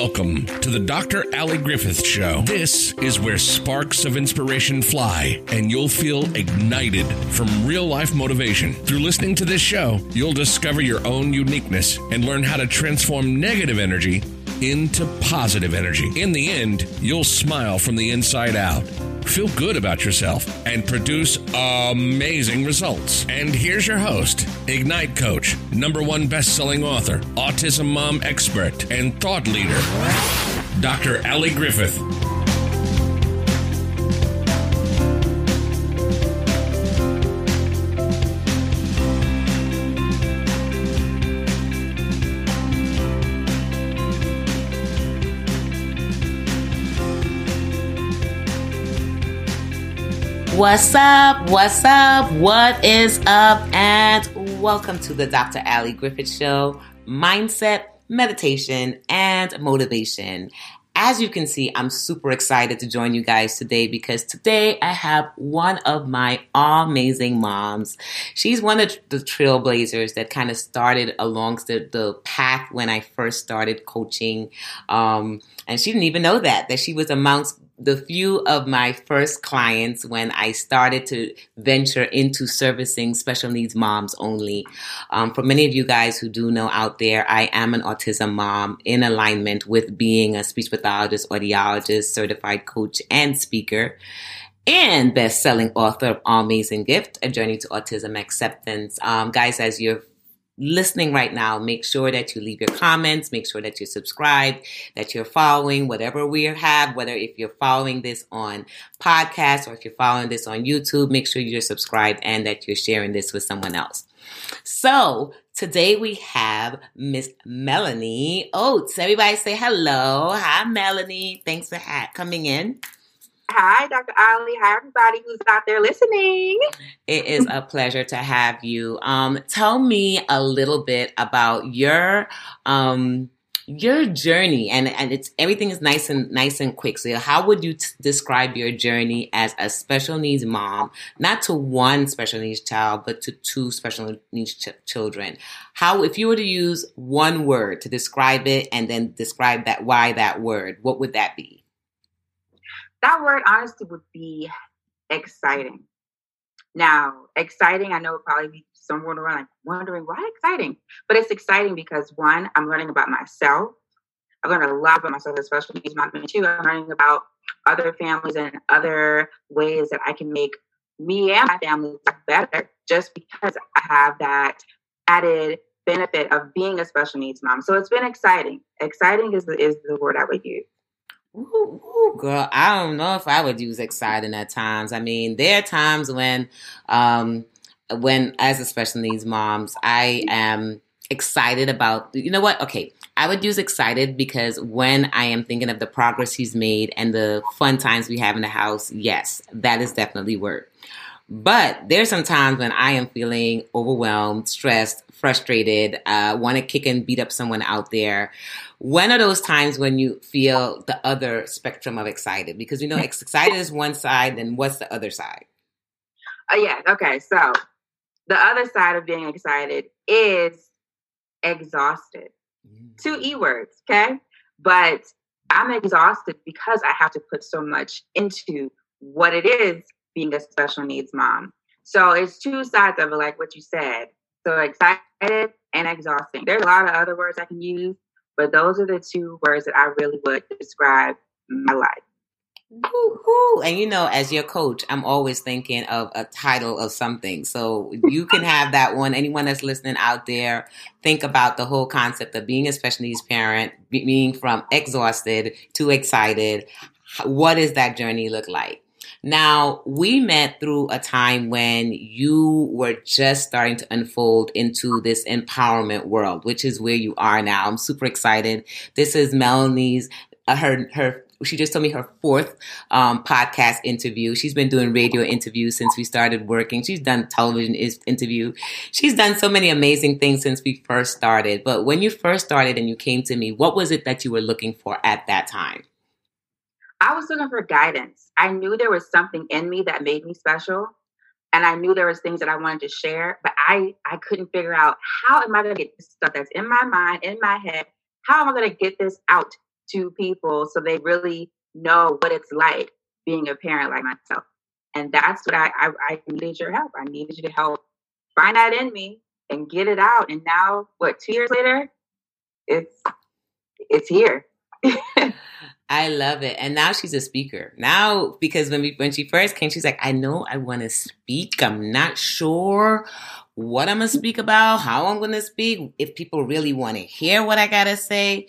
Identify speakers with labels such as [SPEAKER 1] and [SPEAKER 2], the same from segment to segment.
[SPEAKER 1] Welcome to the Dr. Ali Griffith Show. This is where sparks of inspiration fly and you'll feel ignited from real life motivation. Through listening to this show, you'll discover your own uniqueness and learn how to transform negative energy into positive energy. In the end, you'll smile from the inside out feel good about yourself, and produce amazing results. And here's your host, Ignite Coach, number one best-selling author, autism mom expert, and thought leader, Dr. Ali Griffith.
[SPEAKER 2] What's up? What's up? What is up? And welcome to the Dr. Ali Griffith Show Mindset, Meditation, and Motivation. As you can see, I'm super excited to join you guys today because today I have one of my amazing moms. She's one of the trailblazers that kind of started along the, the path when I first started coaching. Um, and she didn't even know that, that she was amongst the few of my first clients when I started to venture into servicing special needs moms only. Um, for many of you guys who do know out there, I am an autism mom in alignment with being a speech pathologist, audiologist, certified coach, and speaker. And best-selling author of Amazing Gift: A Journey to Autism Acceptance. Um, guys, as you're listening right now, make sure that you leave your comments, make sure that you subscribe, that you're following whatever we have, whether if you're following this on podcast or if you're following this on YouTube, make sure you're subscribed and that you're sharing this with someone else. So today we have Miss Melanie Oates. Everybody say hello. Hi, Melanie. Thanks for ha- coming in.
[SPEAKER 3] Hi, Dr. Ali. Hi, everybody who's out there listening.
[SPEAKER 2] It is a pleasure to have you. Um, tell me a little bit about your um, your journey, and and it's everything is nice and nice and quick. So, how would you t- describe your journey as a special needs mom, not to one special needs child, but to two special needs ch- children? How, if you were to use one word to describe it, and then describe that why that word, what would that be?
[SPEAKER 3] That word honestly would be exciting. Now, exciting, I know would probably be someone around like wondering why exciting, but it's exciting because one, I'm learning about myself. I've learned a lot about myself, especially needs mom too. I'm learning about other families and other ways that I can make me and my family better just because I have that added benefit of being a special needs mom. So it's been exciting. Exciting is the, is the word I would use.
[SPEAKER 2] Ooh, ooh, girl, I don't know if I would use exciting at times. I mean, there are times when, um, when as a special needs moms, I am excited about. You know what? Okay, I would use excited because when I am thinking of the progress he's made and the fun times we have in the house, yes, that is definitely work. But there's some times when I am feeling overwhelmed, stressed, frustrated, uh, want to kick and beat up someone out there. When are those times when you feel the other spectrum of excited? Because you know, excited is one side, then what's the other side?
[SPEAKER 3] Uh, yeah. Okay. So the other side of being excited is exhausted. Mm. Two E words. Okay. But I'm exhausted because I have to put so much into what it is being a special needs mom. So it's two sides of it, like what you said. So excited and exhausting. There's a lot of other words I can use, but those are the two words that I really would describe my life.
[SPEAKER 2] Woo-hoo. And you know, as your coach, I'm always thinking of a title of something. So you can have that one. Anyone that's listening out there, think about the whole concept of being a special needs parent, being from exhausted to excited. What does that journey look like? Now, we met through a time when you were just starting to unfold into this empowerment world, which is where you are now. I'm super excited. This is Melanie's, uh, her, her she just told me her fourth um, podcast interview. She's been doing radio interviews since we started working. She's done television is- interview. She's done so many amazing things since we first started. But when you first started and you came to me, what was it that you were looking for at that time?
[SPEAKER 3] I was looking for guidance. I knew there was something in me that made me special. And I knew there was things that I wanted to share, but I, I couldn't figure out how am I going to get this stuff that's in my mind, in my head, how am I going to get this out to people so they really know what it's like being a parent like myself. And that's what I, I, I needed your help. I needed you to help find that in me and get it out. And now, what, two years later, it's it's here.
[SPEAKER 2] I love it. And now she's a speaker. Now, because when we, when she first came, she's like, I know I want to speak. I'm not sure what I'm going to speak about, how I'm going to speak, if people really want to hear what I got to say.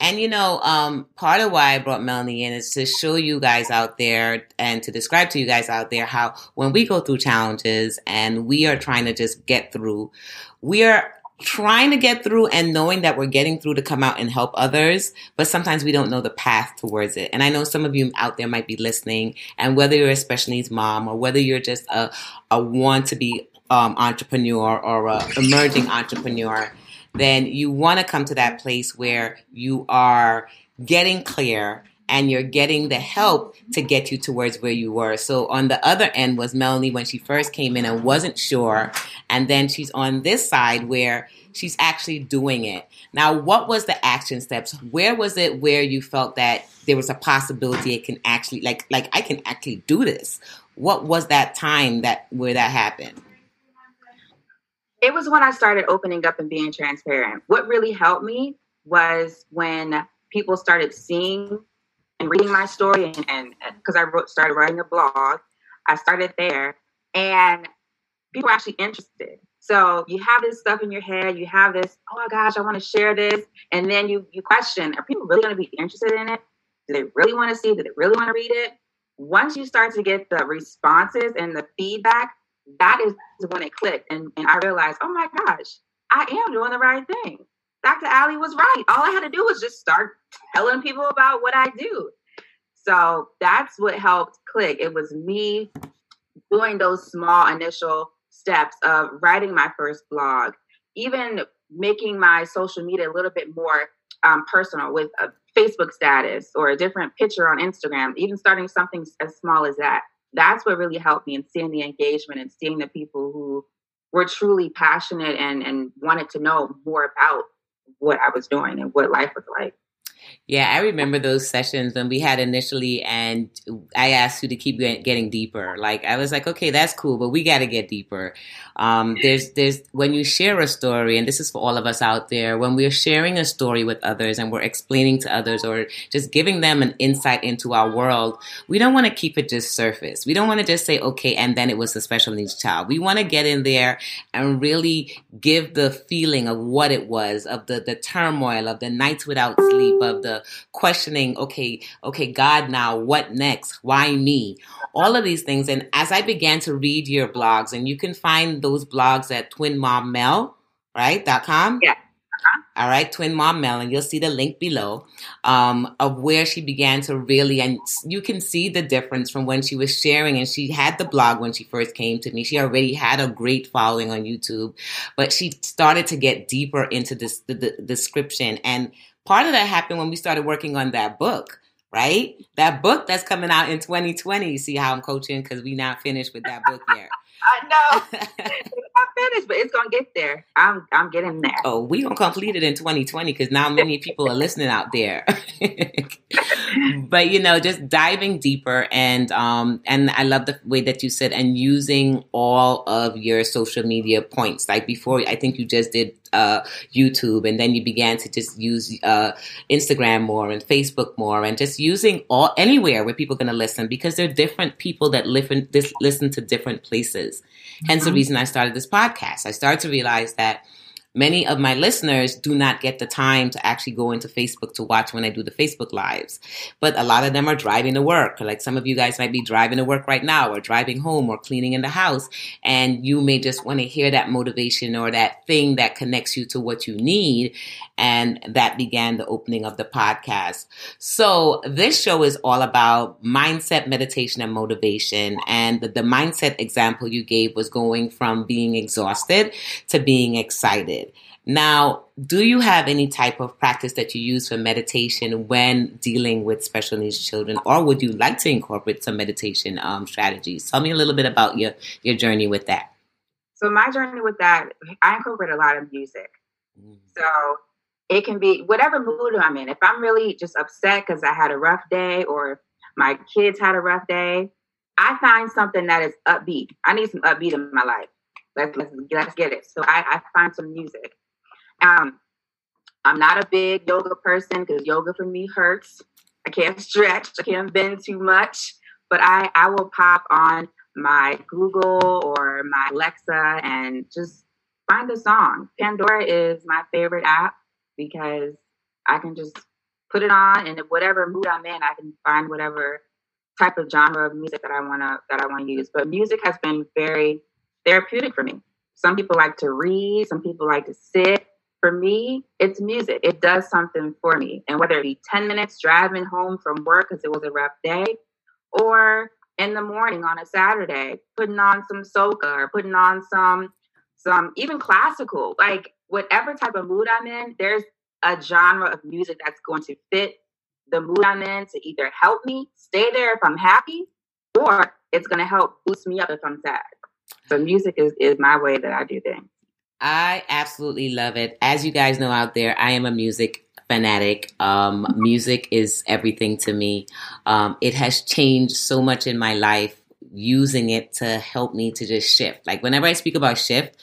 [SPEAKER 2] And you know, um, part of why I brought Melanie in is to show you guys out there and to describe to you guys out there how when we go through challenges and we are trying to just get through, we are trying to get through and knowing that we're getting through to come out and help others, but sometimes we don't know the path towards it. And I know some of you out there might be listening, and whether you're a special needs mom or whether you're just a, a want to be um, entrepreneur or a emerging entrepreneur, then you want to come to that place where you are getting clear and you're getting the help to mm-hmm. get you towards where you were. So on the other end was Melanie when she first came in and wasn't sure. And then she's on this side where she's actually doing it. Now, what was the action steps? Where was it where you felt that there was a possibility it can actually like like I can actually do this? What was that time that where that happened?
[SPEAKER 3] It was when I started opening up and being transparent. What really helped me was when people started seeing and reading my story and because I wrote, started writing a blog, I started there and people were actually interested. So you have this stuff in your head, you have this, oh my gosh, I want to share this. And then you you question, are people really going to be interested in it? Do they really want to see? Do they really want to read it? Once you start to get the responses and the feedback, that is when it clicked. And, and I realized, oh my gosh, I am doing the right thing. Dr. Ali was right. All I had to do was just start telling people about what I do. So that's what helped click. It was me doing those small initial steps of writing my first blog, even making my social media a little bit more um, personal with a Facebook status or a different picture on Instagram, even starting something as small as that. That's what really helped me in seeing the engagement and seeing the people who were truly passionate and, and wanted to know more about what I was doing and what life was like.
[SPEAKER 2] Yeah, I remember those sessions when we had initially, and I asked you to keep getting deeper. Like I was like, okay, that's cool, but we got to get deeper. Um, there's, there's when you share a story, and this is for all of us out there. When we're sharing a story with others, and we're explaining to others, or just giving them an insight into our world, we don't want to keep it just surface. We don't want to just say, okay, and then it was a special needs child. We want to get in there and really give the feeling of what it was, of the the turmoil, of the nights without sleep, of the questioning, okay, okay, God, now what next? Why me? All of these things. And as I began to read your blogs, and you can find those blogs at Twin Mom Mel, right? Dot com.
[SPEAKER 3] Yeah. Uh-huh.
[SPEAKER 2] All right, Twin Mom Mel, and you'll see the link below um, of where she began to really, and you can see the difference from when she was sharing, and she had the blog when she first came to me. She already had a great following on YouTube, but she started to get deeper into this the, the description and part of that happened when we started working on that book, right? That book that's coming out in 2020. See how I'm coaching because we not finished with that book yet.
[SPEAKER 3] I know. I'm finished, but it's gonna get there. I'm I'm getting there.
[SPEAKER 2] Oh, we gonna complete it in 2020 because now many people are listening out there. but you know, just diving deeper and um and I love the way that you said and using all of your social media points. Like before, I think you just did uh, YouTube, and then you began to just use uh, Instagram more and Facebook more, and just using all anywhere where people are going to listen because there are different people that listen this, listen to different places. Hence mm-hmm. the reason I started this podcast. I started to realize that many of my listeners do not get the time to actually go into Facebook to watch when I do the Facebook lives. But a lot of them are driving to work. Like some of you guys might be driving to work right now or driving home or cleaning in the house. And you may just want to hear that motivation or that thing that connects you to what you need. And that began the opening of the podcast. So this show is all about mindset, meditation, and motivation. And the, the mindset example you gave was going from being exhausted to being excited. Now, do you have any type of practice that you use for meditation when dealing with special needs children, or would you like to incorporate some meditation um, strategies? Tell me a little bit about your your journey with that.
[SPEAKER 3] So my journey with that, I incorporate a lot of music. Mm. So it can be whatever mood I'm in. If I'm really just upset because I had a rough day or my kids had a rough day, I find something that is upbeat. I need some upbeat in my life. Let's let's, let's get it. So I, I find some music. Um, I'm not a big yoga person because yoga for me hurts. I can't stretch. I can't bend too much. But I I will pop on my Google or my Alexa and just find a song. Pandora is my favorite app because I can just put it on and whatever mood I'm in, I can find whatever type of genre of music that I wanna that I want to use. But music has been very therapeutic for me. Some people like to read, some people like to sit. For me, it's music. It does something for me. And whether it be 10 minutes driving home from work because it was a rough day, or in the morning on a Saturday, putting on some soca or putting on some some even classical, like whatever type of mood I'm in, there's a genre of music that's going to fit the mood I'm in to either help me stay there if I'm happy or it's going to help boost me up if I'm sad. So music is, is my way that I do things.
[SPEAKER 2] I absolutely love it. As you guys know out there, I am a music fanatic. Um, music is everything to me. Um, it has changed so much in my life using it to help me to just shift. Like whenever I speak about shift,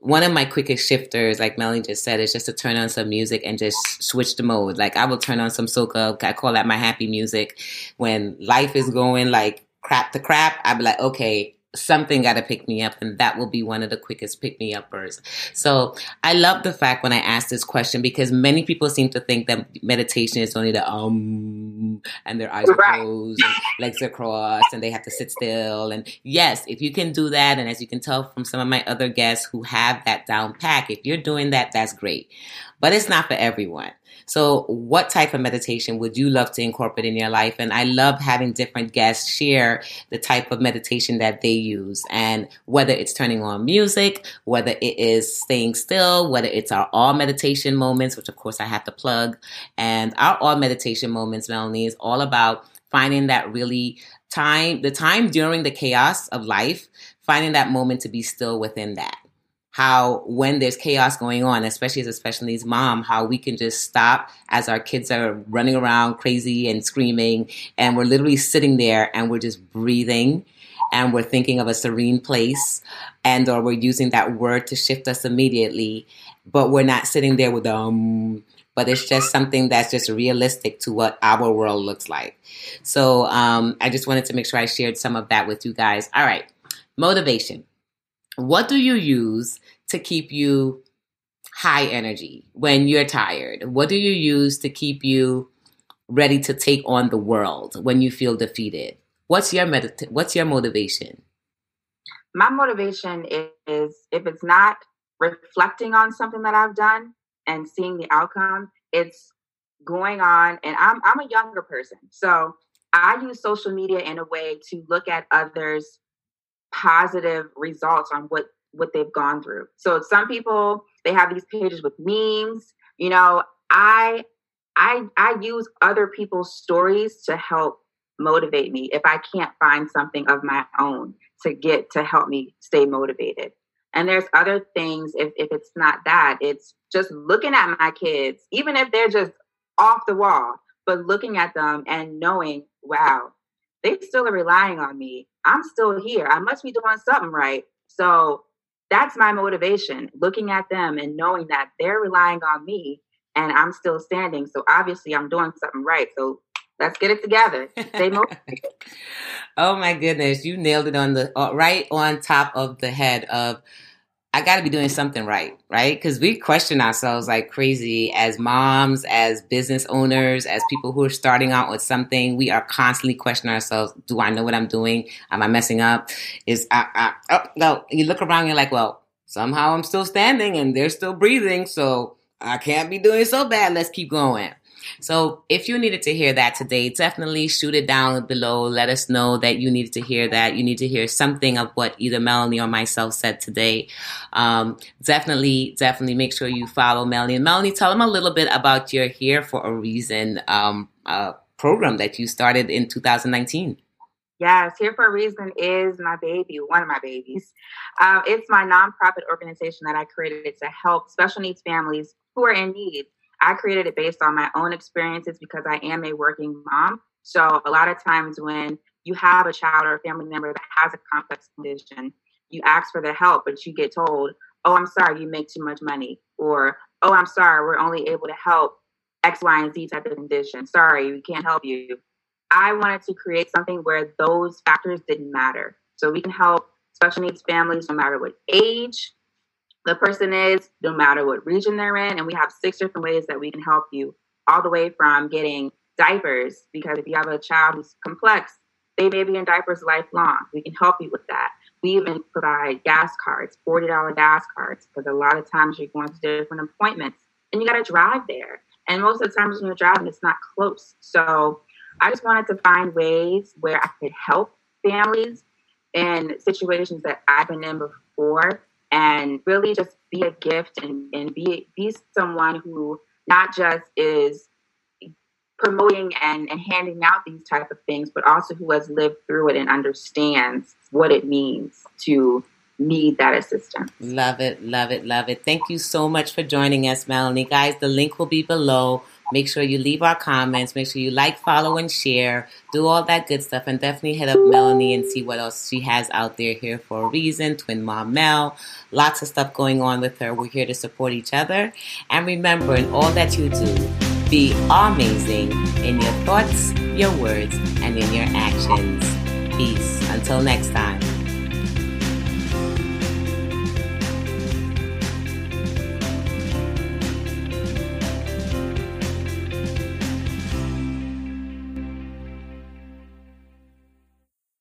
[SPEAKER 2] one of my quickest shifters, like Melanie just said, is just to turn on some music and just switch the mode. Like I will turn on some soca. I call that my happy music. When life is going like crap to crap, I'd be like, okay, something got to pick me up and that will be one of the quickest pick me uppers so i love the fact when i ask this question because many people seem to think that meditation is only the um and their eyes are closed and legs are crossed and they have to sit still. And yes if you can do that and as you can tell from some of my other guests who have that down pack if you're doing that that's great. But it's not for everyone so, what type of meditation would you love to incorporate in your life? And I love having different guests share the type of meditation that they use and whether it's turning on music, whether it is staying still, whether it's our all meditation moments, which of course I have to plug. And our all meditation moments, Melanie, is all about finding that really time, the time during the chaos of life, finding that moment to be still within that how when there's chaos going on, especially as a special needs mom, how we can just stop as our kids are running around crazy and screaming, and we're literally sitting there and we're just breathing and we're thinking of a serene place and or we're using that word to shift us immediately, but we're not sitting there with um but it's just something that's just realistic to what our world looks like. So um, I just wanted to make sure I shared some of that with you guys. All right, motivation. What do you use to keep you high energy when you're tired? What do you use to keep you ready to take on the world when you feel defeated? What's your medita- what's your motivation?
[SPEAKER 3] My motivation is if it's not reflecting on something that I've done and seeing the outcome, it's going on and I'm I'm a younger person. So I use social media in a way to look at others positive results on what what they've gone through. So some people they have these pages with memes. You know, I I I use other people's stories to help motivate me if I can't find something of my own to get to help me stay motivated. And there's other things if if it's not that, it's just looking at my kids, even if they're just off the wall, but looking at them and knowing, wow, they still are relying on me. I'm still here. I must be doing something right. So that's my motivation, looking at them and knowing that they're relying on me and I'm still standing. So obviously I'm doing something right. So let's get it together. Stay motivated.
[SPEAKER 2] oh my goodness, you nailed it on the uh, right on top of the head of I got to be doing something right, right? Because we question ourselves like crazy as moms, as business owners, as people who are starting out with something. We are constantly questioning ourselves: Do I know what I'm doing? Am I messing up? Is I, I, oh no? You look around, you're like, well, somehow I'm still standing and they're still breathing, so I can't be doing so bad. Let's keep going. So if you needed to hear that today, definitely shoot it down below. Let us know that you needed to hear that. You need to hear something of what either Melanie or myself said today. Um, definitely, definitely make sure you follow Melanie. And Melanie, tell them a little bit about your Here for a Reason um, uh, program that you started in 2019.
[SPEAKER 3] Yes, Here for a Reason is my baby, one of my babies. Uh, it's my nonprofit organization that I created to help special needs families who are in need I created it based on my own experiences because I am a working mom. So a lot of times when you have a child or a family member that has a complex condition, you ask for the help, but you get told, oh, I'm sorry, you make too much money. Or, oh, I'm sorry, we're only able to help X, Y, and Z type of condition. Sorry, we can't help you. I wanted to create something where those factors didn't matter. So we can help special needs families no matter what age the person is, no matter what region they're in. And we have six different ways that we can help you, all the way from getting diapers, because if you have a child who's complex, they may be in diapers lifelong. We can help you with that. We even provide gas cards, $40 gas cards, because a lot of times you're going to different appointments and you got to drive there. And most of the times when you're driving, it's not close. So I just wanted to find ways where I could help families in situations that I've been in before and really just be a gift and, and be be someone who not just is promoting and, and handing out these type of things, but also who has lived through it and understands what it means to need that assistance.
[SPEAKER 2] Love it, love it, love it. Thank you so much for joining us, Melanie. Guys, the link will be below. Make sure you leave our comments. Make sure you like, follow, and share. Do all that good stuff. And definitely hit up Melanie and see what else she has out there here for a reason. Twin Mom Mel. Lots of stuff going on with her. We're here to support each other. And remember, in all that you do, be amazing in your thoughts, your words, and in your actions. Peace. Until next time.